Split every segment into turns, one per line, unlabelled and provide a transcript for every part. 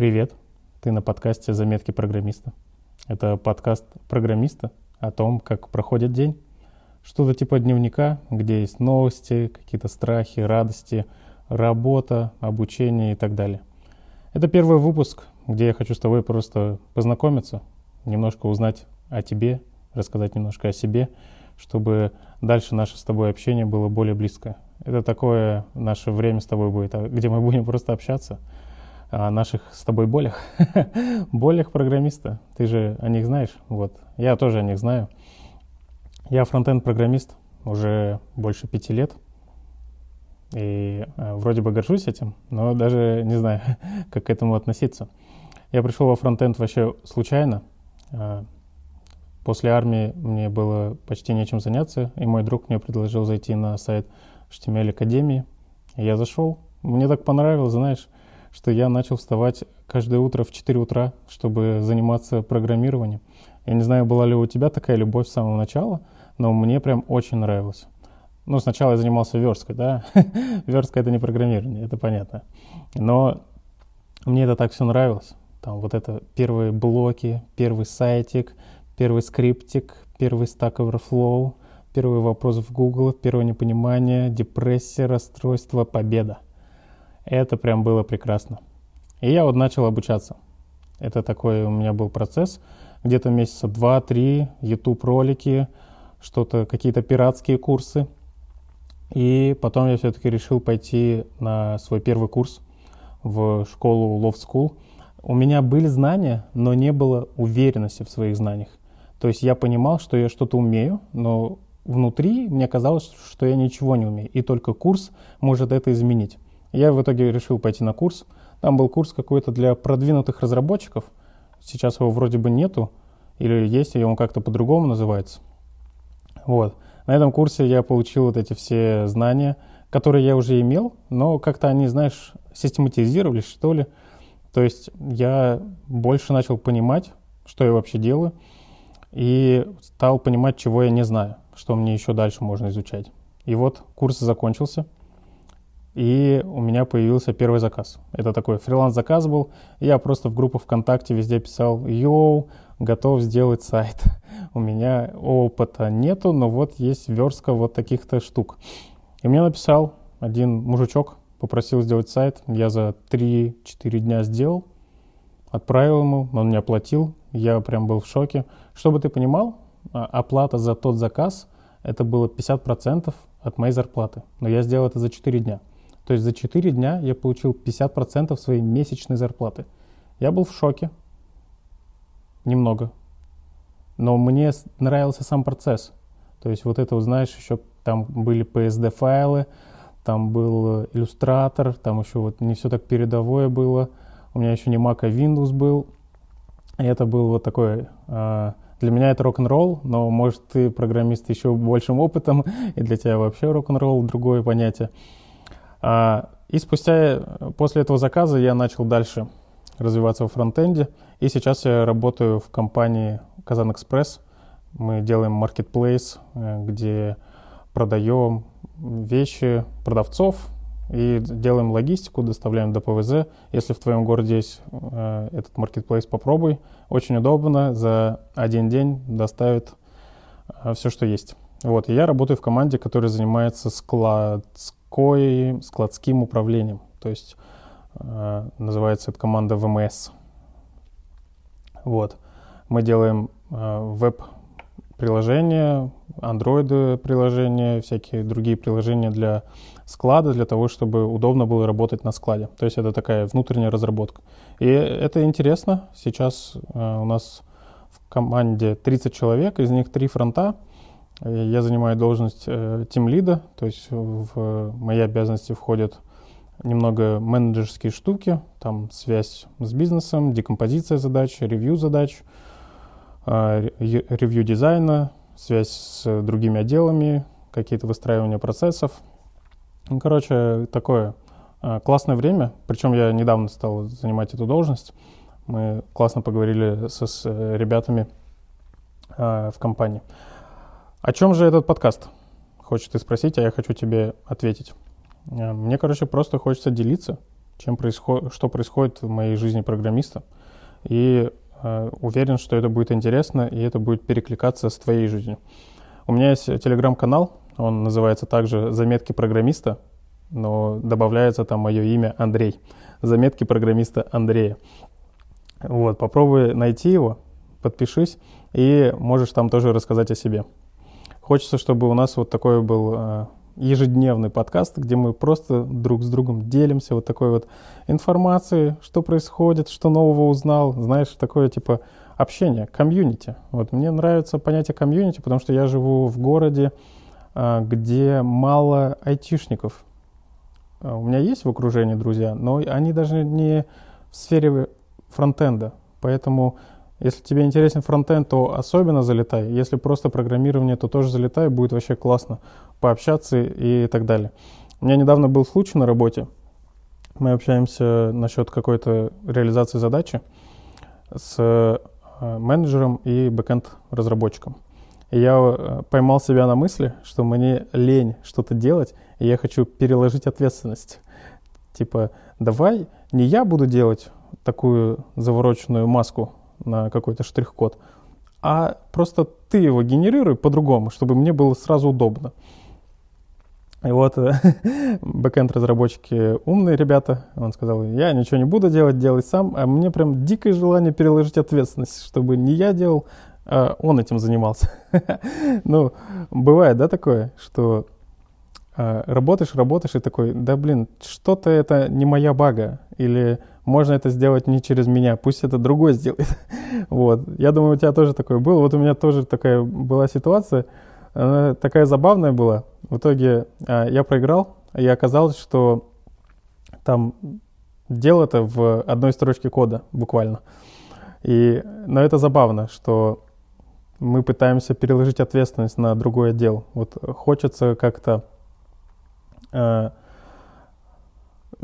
Привет, ты на подкасте «Заметки программиста». Это подкаст программиста о том, как проходит день. Что-то типа дневника, где есть новости, какие-то страхи, радости, работа, обучение и так далее. Это первый выпуск, где я хочу с тобой просто познакомиться, немножко узнать о тебе, рассказать немножко о себе, чтобы дальше наше с тобой общение было более близкое. Это такое наше время с тобой будет, а где мы будем просто общаться – о наших с тобой болях. болях программиста. Ты же о них знаешь. Вот. Я тоже о них знаю. Я фронтенд программист уже больше пяти лет. И э, вроде бы горжусь этим, но даже не знаю, как к этому относиться. Я пришел во фронтенд вообще случайно. Э, после армии мне было почти нечем заняться, и мой друг мне предложил зайти на сайт HTML Академии. Я зашел, мне так понравилось, знаешь, что я начал вставать каждое утро в 4 утра, чтобы заниматься программированием. Я не знаю, была ли у тебя такая любовь с самого начала, но мне прям очень нравилось. Ну, сначала я занимался версткой, да. Верстка — это не программирование, это понятно. Но мне это так все нравилось. Там вот это первые блоки, первый сайтик, первый скриптик, первый Stack Overflow, первый вопрос в Google, первое непонимание, депрессия, расстройство, победа — это прям было прекрасно. И я вот начал обучаться. Это такой у меня был процесс. Где-то месяца два-три, YouTube-ролики, что-то, какие-то пиратские курсы. И потом я все-таки решил пойти на свой первый курс в школу Love School. У меня были знания, но не было уверенности в своих знаниях. То есть я понимал, что я что-то умею, но внутри мне казалось, что я ничего не умею. И только курс может это изменить. Я в итоге решил пойти на курс. Там был курс какой-то для продвинутых разработчиков. Сейчас его вроде бы нету, или есть, и он как-то по-другому называется. Вот. На этом курсе я получил вот эти все знания, которые я уже имел, но как-то они, знаешь, систематизировались, что ли. То есть я больше начал понимать, что я вообще делаю, и стал понимать, чего я не знаю, что мне еще дальше можно изучать. И вот курс закончился – и у меня появился первый заказ. Это такой фриланс-заказ был. Я просто в группу ВКонтакте везде писал, йоу, готов сделать сайт. У меня опыта нету, но вот есть верстка вот таких-то штук. И мне написал один мужичок, попросил сделать сайт. Я за 3-4 дня сделал, отправил ему, он мне оплатил. Я прям был в шоке. Чтобы ты понимал, а, оплата за тот заказ, это было 50% от моей зарплаты. Но я сделал это за 4 дня. То есть за 4 дня я получил 50% своей месячной зарплаты. Я был в шоке. Немного. Но мне нравился сам процесс. То есть вот это, знаешь, еще там были PSD-файлы, там был иллюстратор, там еще вот не все так передовое было. У меня еще не Mac, а Windows был. И это был вот такой... Э, для меня это рок-н-ролл, но, может, ты программист еще большим опытом, и для тебя вообще рок-н-ролл другое понятие. А, и спустя, после этого заказа я начал дальше развиваться в фронтенде. И сейчас я работаю в компании Казан Экспресс. Мы делаем маркетплейс, э, где продаем вещи продавцов и делаем логистику, доставляем до ПВЗ. Если в твоем городе есть э, этот маркетплейс, попробуй. Очень удобно, за один день доставит э, все, что есть. Вот, и я работаю в команде, которая занимается склад, складской, складским управлением. То есть э, называется эта команда ВМС. Вот. Мы делаем э, веб-приложения, андроиды-приложения, всякие другие приложения для склада, для того, чтобы удобно было работать на складе. То есть это такая внутренняя разработка. И это интересно. Сейчас э, у нас в команде 30 человек, из них 3 фронта — я занимаю должность э, лида, то есть в мои обязанности входят немного менеджерские штуки, там связь с бизнесом, декомпозиция задач, ревью задач, э, ревью дизайна, связь с другими отделами, какие-то выстраивания процессов. Ну, короче, такое э, классное время, причем я недавно стал занимать эту должность. Мы классно поговорили со, с ребятами в компании. О чем же этот подкаст? Хочешь ты спросить, а я хочу тебе ответить. Э, мне, короче, просто хочется делиться чем происход... что происходит в моей жизни программиста. И э, уверен, что это будет интересно, и это будет перекликаться с твоей жизнью. У меня есть телеграм-канал, он называется также «Заметки программиста», но добавляется там мое имя Андрей. «Заметки программиста Андрея». Вот, попробуй найти его, подпишись, и можешь там тоже рассказать о себе. Хочется, чтобы у нас вот такой был э, ежедневный подкаст, где мы просто друг с другом делимся вот такой вот информацией, что происходит, что нового узнал, знаешь, такое типа общение, комьюнити. Вот мне нравится понятие комьюнити, потому что я живу в городе, э, где мало айтишников. Э, у меня есть в окружении друзья, но они даже не в сфере фронтенда. Поэтому если тебе интересен фронтенд, то особенно залетай. Если просто программирование, то тоже залетай, будет вообще классно пообщаться и так далее. У меня недавно был случай на работе. Мы общаемся насчет какой-то реализации задачи с э, менеджером и бэкенд разработчиком. И я э, поймал себя на мысли, что мне лень что-то делать, и я хочу переложить ответственность. Типа, давай не я буду делать такую завороченную маску на какой-то штрих-код, а просто ты его генерируй по-другому, чтобы мне было сразу удобно. И вот э, бэкенд разработчики умные ребята, он сказал, я ничего не буду делать, делай сам, а мне прям дикое желание переложить ответственность, чтобы не я делал, а он этим занимался. ну, бывает, да, такое, что а, работаешь, работаешь и такой, да блин, что-то это не моя бага, или можно это сделать не через меня, пусть это другой сделает. вот. Я думаю, у тебя тоже такое было. Вот у меня тоже такая была ситуация. Она такая забавная была. В итоге а, я проиграл, и оказалось, что там дело-то в одной строчке кода буквально. И, но это забавно, что мы пытаемся переложить ответственность на другой отдел. Вот хочется как-то э,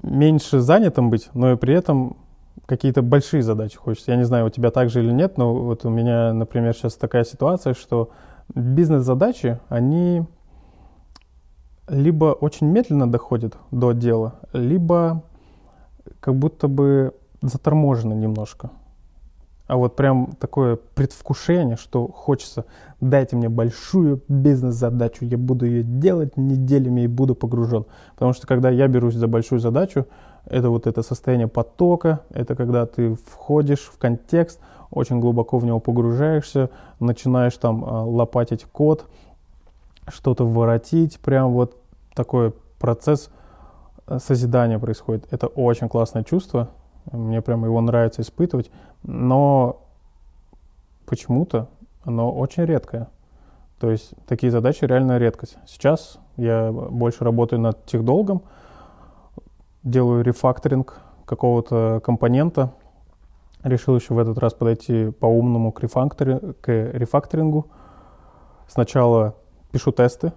меньше занятым быть, но и при этом какие-то большие задачи хочется. Я не знаю, у тебя так же или нет, но вот у меня, например, сейчас такая ситуация, что бизнес-задачи, они либо очень медленно доходят до дела, либо как будто бы заторможены немножко а вот прям такое предвкушение, что хочется, дайте мне большую бизнес-задачу, я буду ее делать неделями и буду погружен. Потому что когда я берусь за большую задачу, это вот это состояние потока, это когда ты входишь в контекст, очень глубоко в него погружаешься, начинаешь там а, лопатить код, что-то воротить, прям вот такой процесс э, созидания происходит. Это очень классное чувство, мне прям его нравится испытывать, но почему-то оно очень редкое. То есть такие задачи реально редкость. Сейчас я больше работаю над техдолгом, делаю рефакторинг какого-то компонента. Решил еще в этот раз подойти по-умному к, рефактори- к рефакторингу. Сначала пишу тесты,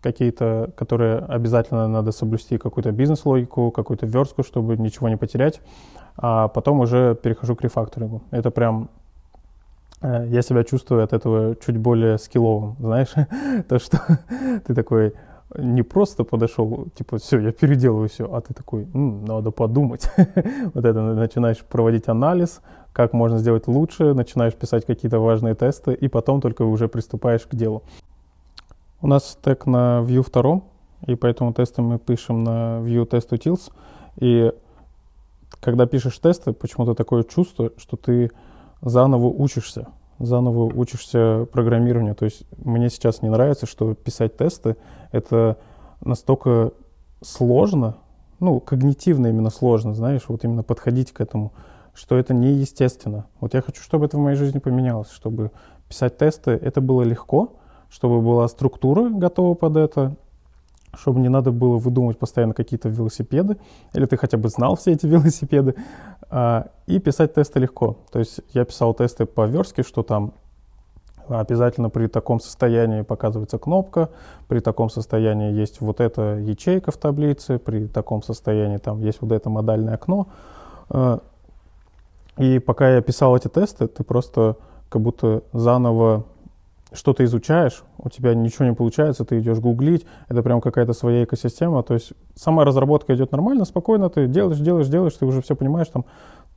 какие-то, которые обязательно надо соблюсти какую-то бизнес-логику, какую-то верстку, чтобы ничего не потерять а потом уже перехожу к рефакторингу. Это прям э, я себя чувствую от этого чуть более скилловым, знаешь, то, что ты такой не просто подошел, типа, все, я переделываю все, а ты такой, М, надо подумать. вот это начинаешь проводить анализ, как можно сделать лучше, начинаешь писать какие-то важные тесты, и потом только уже приступаешь к делу. У нас стек на Vue 2, и поэтому тесты мы пишем на Vue Test Utils, и когда пишешь тесты, почему-то такое чувство, что ты заново учишься, заново учишься программированию. То есть мне сейчас не нравится, что писать тесты — это настолько сложно, ну, когнитивно именно сложно, знаешь, вот именно подходить к этому, что это неестественно. Вот я хочу, чтобы это в моей жизни поменялось, чтобы писать тесты — это было легко, чтобы была структура готова под это, чтобы не надо было выдумывать постоянно какие-то велосипеды, или ты хотя бы знал все эти велосипеды, а, и писать тесты легко. То есть я писал тесты по верстке, что там обязательно при таком состоянии показывается кнопка, при таком состоянии есть вот эта ячейка в таблице, при таком состоянии там есть вот это модальное окно. А, и пока я писал эти тесты, ты просто как будто заново что-то изучаешь, у тебя ничего не получается, ты идешь гуглить, это прям какая-то своя экосистема, то есть сама разработка идет нормально, спокойно, ты делаешь, делаешь, делаешь, ты уже все понимаешь, там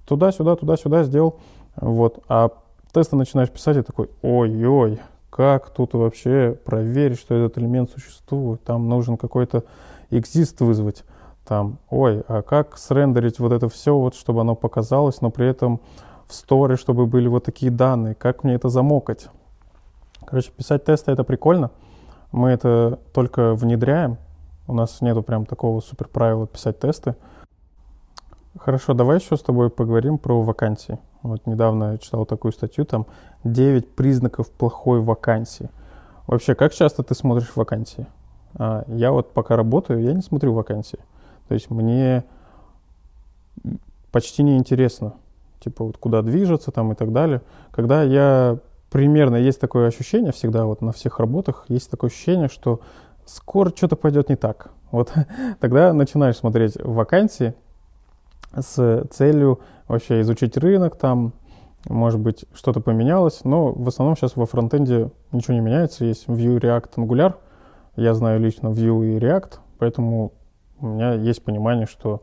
туда-сюда, туда-сюда сделал, вот, а тесты начинаешь писать и такой, ой-ой, как тут вообще проверить, что этот элемент существует, там нужен какой-то exist вызвать, там, ой, а как срендерить вот это все, вот, чтобы оно показалось, но при этом в сторе, чтобы были вот такие данные, как мне это замокать. Короче, писать тесты это прикольно. Мы это только внедряем. У нас нету прям такого супер правила писать тесты. Хорошо, давай еще с тобой поговорим про вакансии. Вот недавно я читал такую статью, там 9 признаков плохой вакансии. Вообще, как часто ты смотришь вакансии? А, я вот пока работаю, я не смотрю вакансии. То есть мне почти не интересно, типа вот куда движется там и так далее. Когда я примерно есть такое ощущение всегда вот на всех работах, есть такое ощущение, что скоро что-то пойдет не так. Вот тогда начинаешь смотреть вакансии с целью вообще изучить рынок там, может быть, что-то поменялось, но в основном сейчас во фронтенде ничего не меняется. Есть Vue, React, Angular. Я знаю лично Vue и React, поэтому у меня есть понимание, что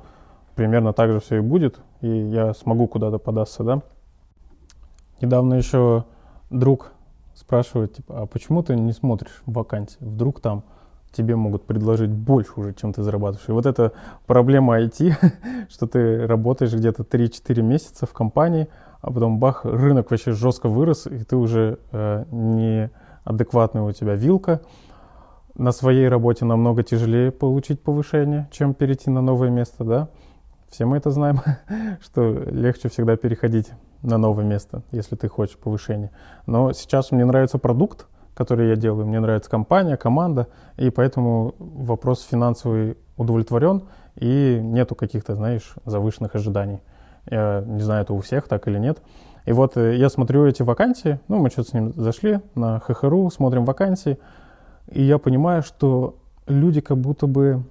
примерно так же все и будет, и я смогу куда-то податься, да. Недавно еще друг спрашивает, типа, а почему ты не смотришь вакансии? Вдруг там тебе могут предложить больше уже, чем ты зарабатываешь. И вот эта проблема IT, что ты работаешь где-то 3-4 месяца в компании, а потом бах, рынок вообще жестко вырос, и ты уже э, не адекватная у тебя вилка. На своей работе намного тяжелее получить повышение, чем перейти на новое место, да? Все мы это знаем, что легче всегда переходить на новое место, если ты хочешь повышения. Но сейчас мне нравится продукт, который я делаю, мне нравится компания, команда, и поэтому вопрос финансовый удовлетворен, и нету каких-то, знаешь, завышенных ожиданий. Я не знаю, это у всех так или нет. И вот э, я смотрю эти вакансии, ну, мы что-то с ним зашли на ХХРУ, смотрим вакансии, и я понимаю, что люди как будто бы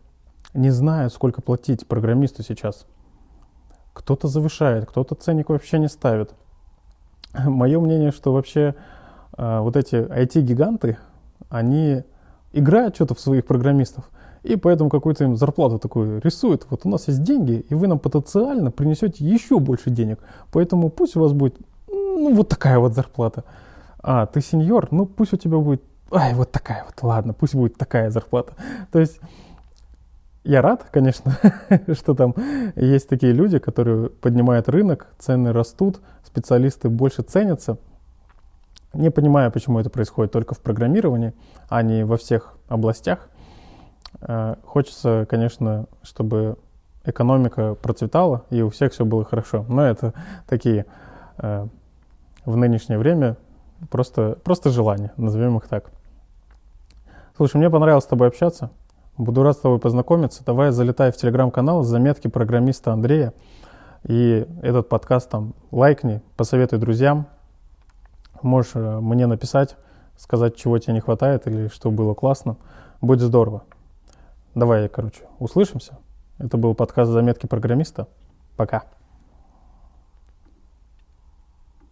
не знают, сколько платить программисту сейчас. Кто-то завышает, кто-то ценник вообще не ставит. Мое мнение, что вообще э, вот эти IT-гиганты, они играют что-то в своих программистов, и поэтому какую-то им зарплату такую рисуют. Вот у нас есть деньги, и вы нам потенциально принесете еще больше денег. Поэтому пусть у вас будет ну, вот такая вот зарплата. А, ты сеньор, ну пусть у тебя будет, ай, вот такая вот, ладно, пусть будет такая зарплата. То есть я рад, конечно, что там есть такие люди, которые поднимают рынок, цены растут, специалисты больше ценятся. Не понимаю, почему это происходит только в программировании, а не во всех областях. Э, хочется, конечно, чтобы экономика процветала и у всех все было хорошо. Но это такие э, в нынешнее время просто, просто желания, назовем их так. Слушай, мне понравилось с тобой общаться. Буду рад с тобой познакомиться. Давай залетай в телеграм-канал заметки программиста Андрея. И этот подкаст там лайкни, посоветуй друзьям. Можешь э, мне написать, сказать, чего тебе не хватает или что было классно. Будет здорово. Давай, короче, услышимся. Это был подкаст «Заметки программиста». Пока.